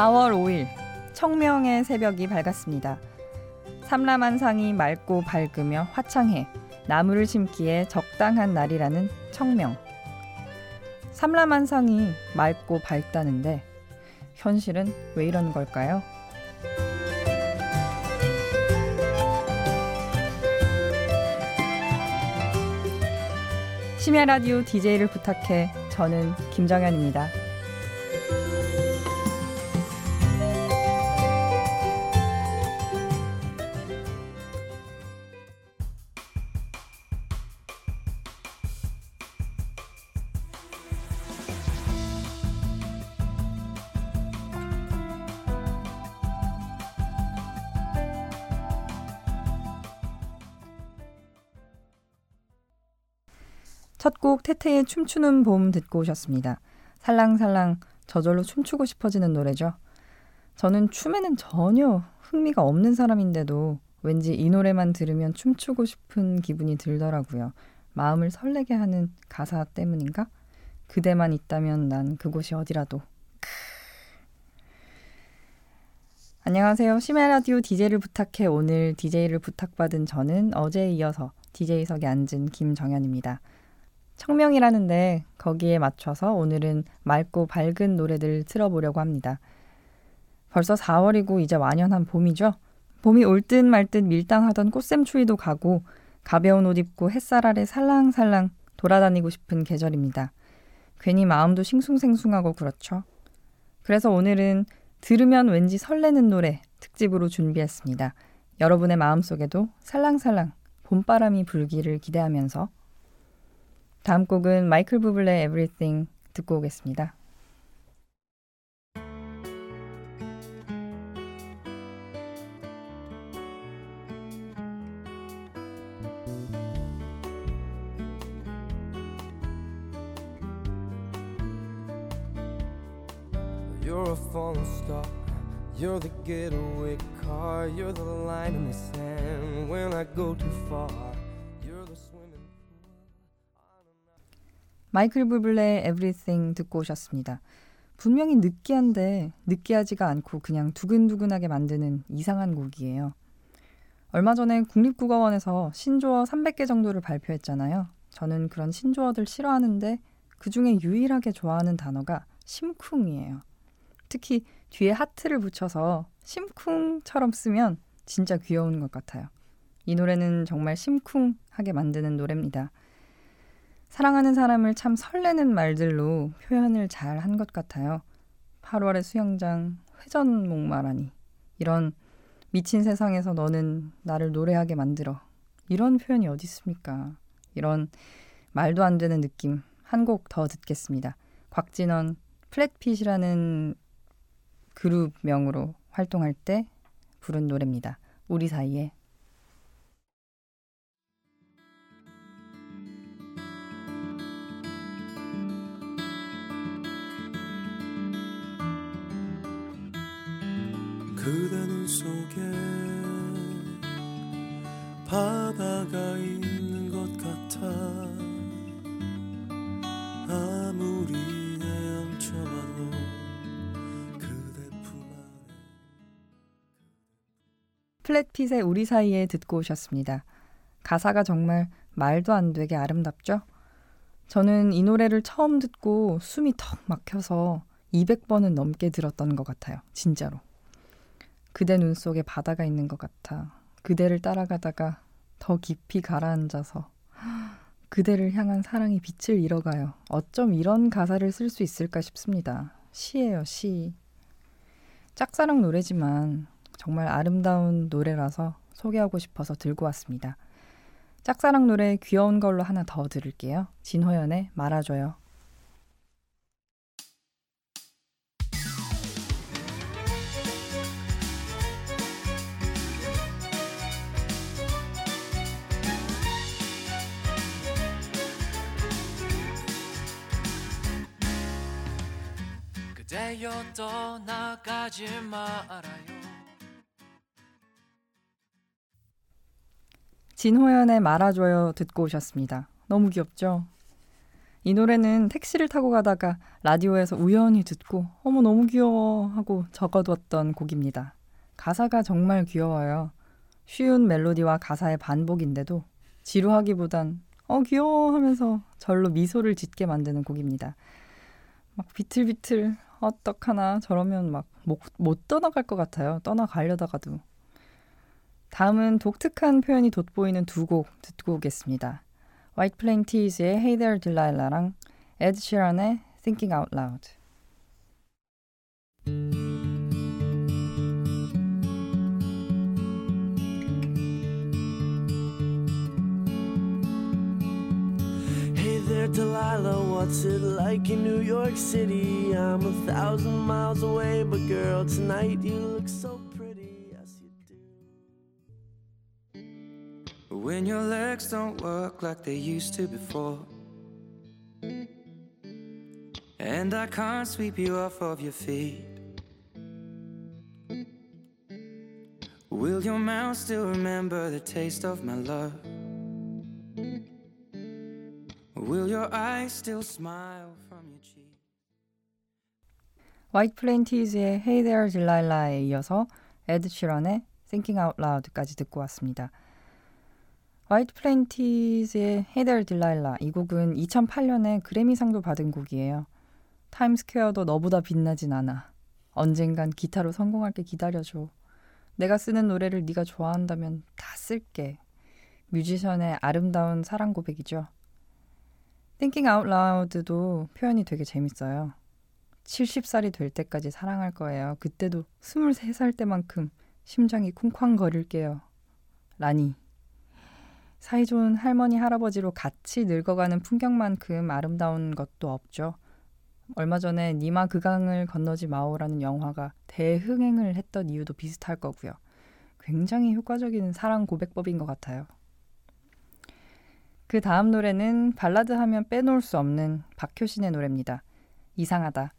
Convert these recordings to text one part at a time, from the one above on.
4월 5일 청명의 새벽이 밝았습니다. 삼라만상이 맑고 밝으며 화창해 나무를 심기에 적당한 날이라는 청명. 삼라만상이 맑고 밝다는데 현실은 왜 이런 걸까요? 심야 라디오 DJ를 부탁해 저는 김정현입니다. 첫 곡 태태의 춤추는 봄 듣고 오셨습니다. 살랑살랑 저절로 춤추고 싶어지는 노래죠. 저는 춤에는 전혀 흥미가 없는 사람인데도 왠지 이 노래만 들으면 춤추고 싶은 기분이 들더라고요. 마음을 설레게 하는 가사 때문인가? 그대만 있다면 난 그곳이 어디라도. 안녕하세요. 심야 라디오 DJ를 부탁해 오늘 DJ를 부탁받은 저는 어제에 이어서 DJ석에 앉은 김정현입니다. 청명이라는데 거기에 맞춰서 오늘은 맑고 밝은 노래들 틀어보려고 합니다. 벌써 4월이고 이제 완연한 봄이죠. 봄이 올 듯 말 듯 밀당하던 꽃샘추위도 가고 가벼운 옷 입고 햇살 아래 살랑살랑 돌아다니고 싶은 계절입니다. 괜히 마음도 싱숭생숭하고 그렇죠. 그래서 오늘은 들으면 왠지 설레는 노래 특집으로 준비했습니다. 여러분의 마음속에도 살랑살랑 봄바람이 불기를 기대하면서 다음 곡은 마이클 부블레 Everything 듣고 오겠습니다. You're a falling star. You're the getaway car. You're the line in the sand when I go too far. 마이클 부블레의 Everything 듣고 오셨습니다. 분명히 느끼한데 느끼하지가 않고 그냥 두근두근하게 만드는 이상한 곡이에요. 얼마 전에 국립국어원에서 신조어 300개 정도를 발표했잖아요. 저는 그런 신조어들 싫어하는데 그 중에 유일하게 좋아하는 단어가 심쿵이에요. 특히 뒤에 하트를 붙여서 심쿵처럼 쓰면 진짜 귀여운 것 같아요. 이 노래는 정말 심쿵하게 만드는 노래입니다. 사랑하는 사람을 참 설레는 말들로 표현을 잘 한 것 같아요. 8월의 수영장, 회전 목마라니. 이런 미친 세상에서 너는 나를 노래하게 만들어. 이런 표현이 어디 있습니까? 이런 말도 안 되는 느낌. 한 곡 더 듣겠습니다. 곽진원 플랫핏이라는 그룹 명으로 활동할 때 부른 노래입니다. 우리 사이에 그대 눈 속에 바다가 있는 것 같아 아무리 헤엄쳐봐도 그대 품 안에 플랫핏의 우리 사이에 듣고 오셨습니다. 가사가 정말 말도 안 되게 아름답죠? 저는 이 노래를 처음 듣고 숨이 턱 막혀서 200번은 넘게 들었던 것 같아요. 진짜로. 그대 눈 속에 바다가 있는 것 같아. 그대를 따라가다가 더 깊이 가라앉아서 그대를 향한 사랑이 빛을 잃어가요. 어쩜 이런 가사를 쓸 수 있을까 싶습니다. 시예요, 시. 짝사랑 노래지만 정말 아름다운 노래라서 소개하고 싶어서 들고 왔습니다. 짝사랑 노래 귀여운 걸로 하나 더 들을게요. 진호연의 말아줘요. 그대여 떠나가지 말아요 진호연의 말아줘요 듣고 오셨습니다. 너무 귀엽죠? 이 노래는 택시를 타고 가다가 라디오에서 우연히 듣고 어머 너무 귀여워 하고 적어두었던 곡입니다. 가사가 정말 귀여워요. 쉬운 멜로디와 가사의 반복인데도 지루하기보단 어 귀여워 하면서 절로 미소를 짓게 만드는 곡입니다. 막 비틀비틀 어떡하나 저러면 막 못 떠나갈 것 같아요. 떠나가려다가도. 다음은 독특한 표현이 돋보이는 두 곡 듣고 오겠습니다. White Plain Tees의 Hey There Delilah랑 Ed Sheeran의 Thinking Out Loud. Delilah? What's it like in New York City? I'm a thousand miles away, but girl, tonight you look so pretty. Yes, you do. When your legs don't work like they used to before, and I can't sweep you off of your feet. Will your mouth still remember the taste of my love? Will your eyes still smile from your cheek? White Plain T's의 Hey There Delilah에 이어서 에드 시런의 Thinking Out Loud까지 듣고 왔습니다. White Plain T's의 Hey There Delilah 이 곡은 2008년에 그래미상도 받은 곡이에요. 타임스퀘어도 너보다 빛나진 않아. 언젠간 기타로 성공할게 기다려줘. 내가 쓰는 노래를 네가 좋아한다면 다 쓸게. 뮤지션의 아름다운 사랑 고백이죠. Thinking Out Loud도 표현이 되게 재밌어요. 70살이 될 때까지 사랑할 거예요. 그때도 23살 때만큼 심장이 쿵쾅거릴게요. 라니. 사이좋은 할머니, 할아버지로 같이 늙어가는 풍경만큼 아름다운 것도 없죠. 얼마 전에 니마 그강을 건너지 마오라는 영화가 대흥행을 했던 이유도 비슷할 거고요. 굉장히 효과적인 사랑 고백법인 것 같아요. 그 다음 노래는 발라드 하면 빼놓을 수 없는 박효신의 노래입니다. 이상하다.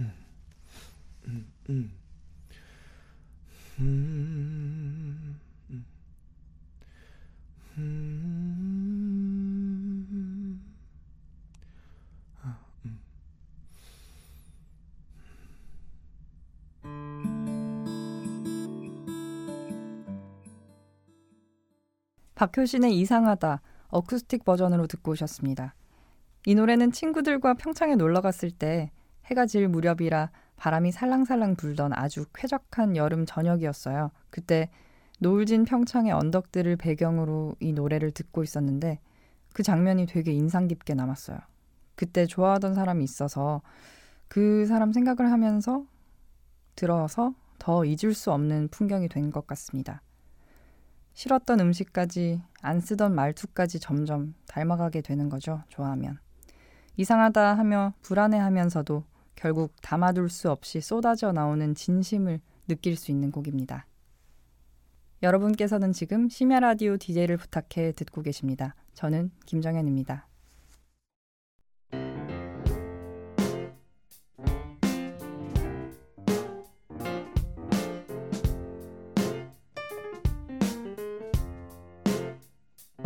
음, 음, 음. 음, 박효신의 이상하다 어쿠스틱 버전으로 듣고 오셨습니다. 이 노래는 친구들과 평창에 놀러 갔을 때 해가 질 무렵이라 바람이 살랑살랑 불던 아주 쾌적한 여름 저녁이었어요. 그때 노을진 평창의 언덕들을 배경으로 이 노래를 듣고 있었는데 그 장면이 되게 인상 깊게 남았어요. 그때 좋아하던 사람이 있어서 그 사람 생각을 하면서 들어서 더 잊을 수 없는 풍경이 된 것 같습니다. 싫었던 음식까지 안 쓰던 말투까지 점점 닮아가게 되는 거죠. 좋아하면. 이상하다 하며 불안해하면서도 결국 담아둘 수 없이 쏟아져 나오는 진심을 느낄 수 있는 곡입니다. 여러분께서는 지금 심야 라디오 DJ를 부탁해 듣고 계십니다. 저는 김정현입니다.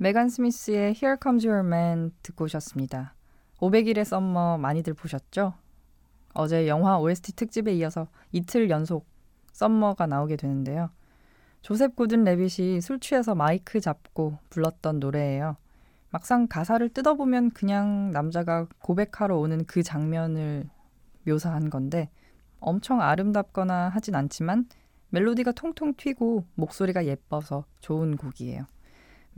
메간 스미스의 Here Comes Your Man 듣고 오셨습니다. 500일의 썸머 많이들 보셨죠? 어제 영화 OST 특집에 이어서 이틀 연속 썸머가 나오게 되는데요. 조셉 고든 레빗이 술 취해서 마이크 잡고 불렀던 노래예요. 막상 가사를 뜯어보면 그냥 남자가 고백하러 오는 그 장면을 묘사한 건데 엄청 아름답거나 하진 않지만 멜로디가 통통 튀고 목소리가 예뻐서 좋은 곡이에요.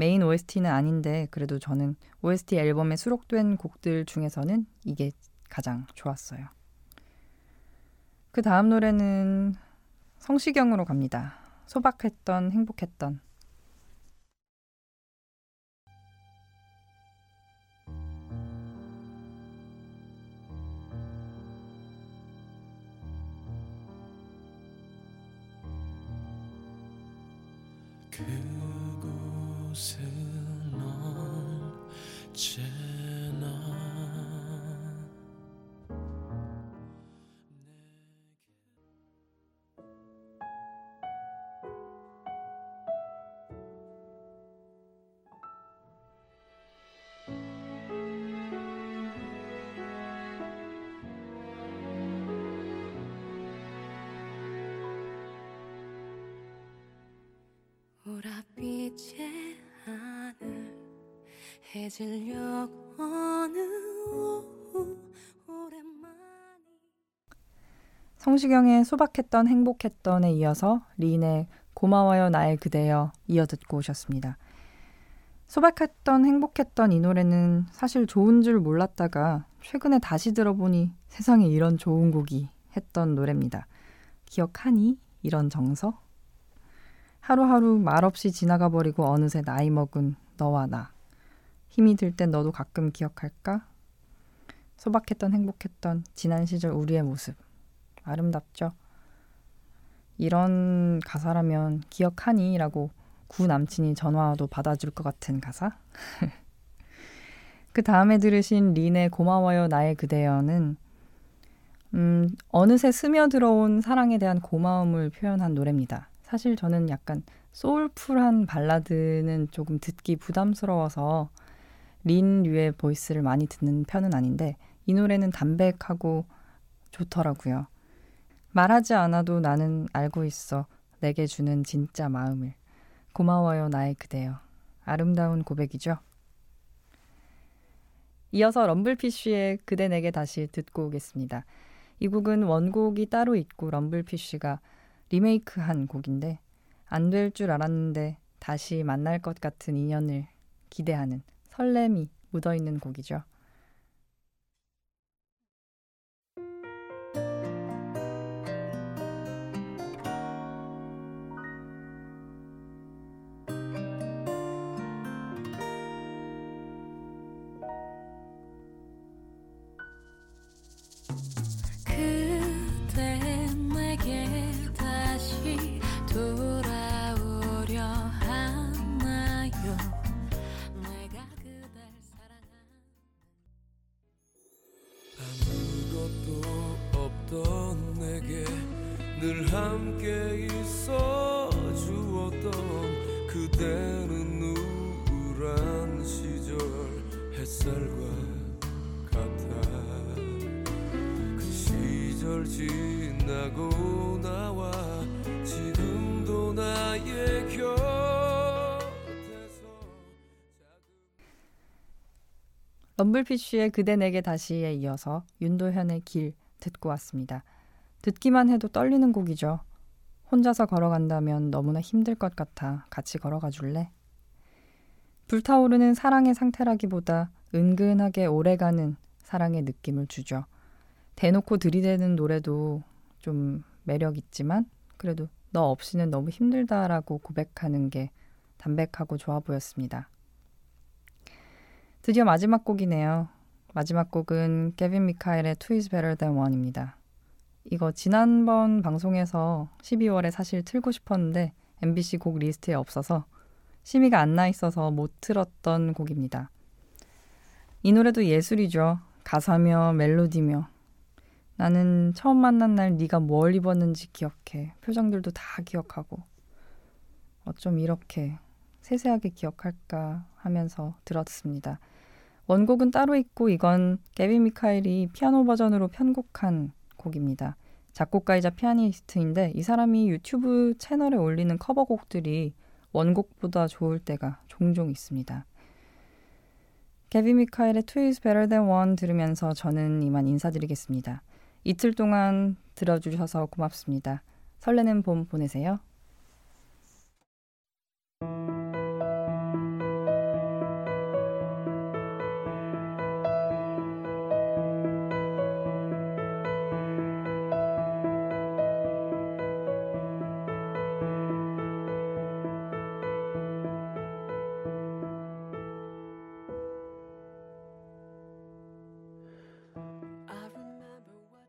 메인 OST는 아닌데 그래도 저는 OST 앨범에 수록된 곡들 중에서는 이게 가장 좋았어요. 그 다음 노래는 성시경으로 갑니다. 소박했던 행복했던 그 곳은 언제나. 하늘 해질녘 어느 오후 오랜만이 성시경의 소박했던 행복했던에 이어서 리인의 고마워요 나의 그대여 이어 듣고 오셨습니다. 소박했던 행복했던 이 노래는 사실 좋은 줄 몰랐다가 최근에 다시 들어보니 세상에 이런 좋은 곡이 했던 노래입니다. 기억하니? 이런 정서? 하루하루 말없이 지나가 버리고 어느새 나이 먹은 너와 나. 힘이 들 땐 너도 가끔 기억할까? 소박했던 행복했던 지난 시절 우리의 모습. 아름답죠? 이런 가사라면 기억하니? 라고 구 남친이 전화도 받아줄 것 같은 가사? 그 다음에 들으신 린의 고마워요 나의 그대여는 음, 어느새 스며들어온 사랑에 대한 고마움을 표현한 노래입니다. 사실 저는 약간 소울풀한 발라드는 조금 듣기 부담스러워서 린류의 보이스를 많이 듣는 편은 아닌데 이 노래는 담백하고 좋더라고요. 말하지 않아도 나는 알고 있어. 내게 주는 진짜 마음을. 고마워요, 나의 그대여. 아름다운 고백이죠? 이어서 럼블피쉬의 그대 내게 다시 듣고 오겠습니다. 이 곡은 원곡이 따로 있고 럼블피쉬가 리메이크한 곡인데 안 될 줄 알았는데 다시 만날 것 같은 인연을 기대하는 설렘이 묻어있는 곡이죠. 럼블피쉬의 그대 내게 다시에 이어서 윤도현의 길 듣고 왔습니다. 듣기만 해도 떨리는 곡이죠. 혼자서 걸어간다면 너무나 힘들 것 같아 같이 걸어가 줄래? 불타오르는 사랑의 상태라기보다 은근하게 오래가는 사랑의 느낌을 주죠. 대놓고 들이대는 노래도 좀 매력 있지만 그래도 너 없이는 너무 힘들다라고 고백하는 게 담백하고 좋아 보였습니다. 드디어 마지막 곡이네요. 마지막 곡은 케빈 미카엘의 Two is better than one입니다. 이거 지난번 방송에서 12월에 사실 틀고 싶었는데 MBC 곡 리스트에 없어서 심의가 안 나 있어서 못 틀었던 곡입니다. 이 노래도 예술이죠. 가사며 멜로디며. 나는 처음 만난 날 네가 뭘 입었는지 기억해. 표정들도 다 기억하고. 어쩜 이렇게 세세하게 기억할까 하면서 들었습니다. 원곡은 따로 있고 이건 게비 미카엘이 피아노 버전으로 편곡한 곡입니다. 작곡가이자 피아니스트인데 이 사람이 유튜브 채널에 올리는 커버곡들이 원곡보다 좋을 때가 종종 있습니다. 개비 미카엘의 Two is better than one 들으면서 저는 이만 인사드리겠습니다. 이틀 동안 들어주셔서 고맙습니다. 설레는 봄 보내세요.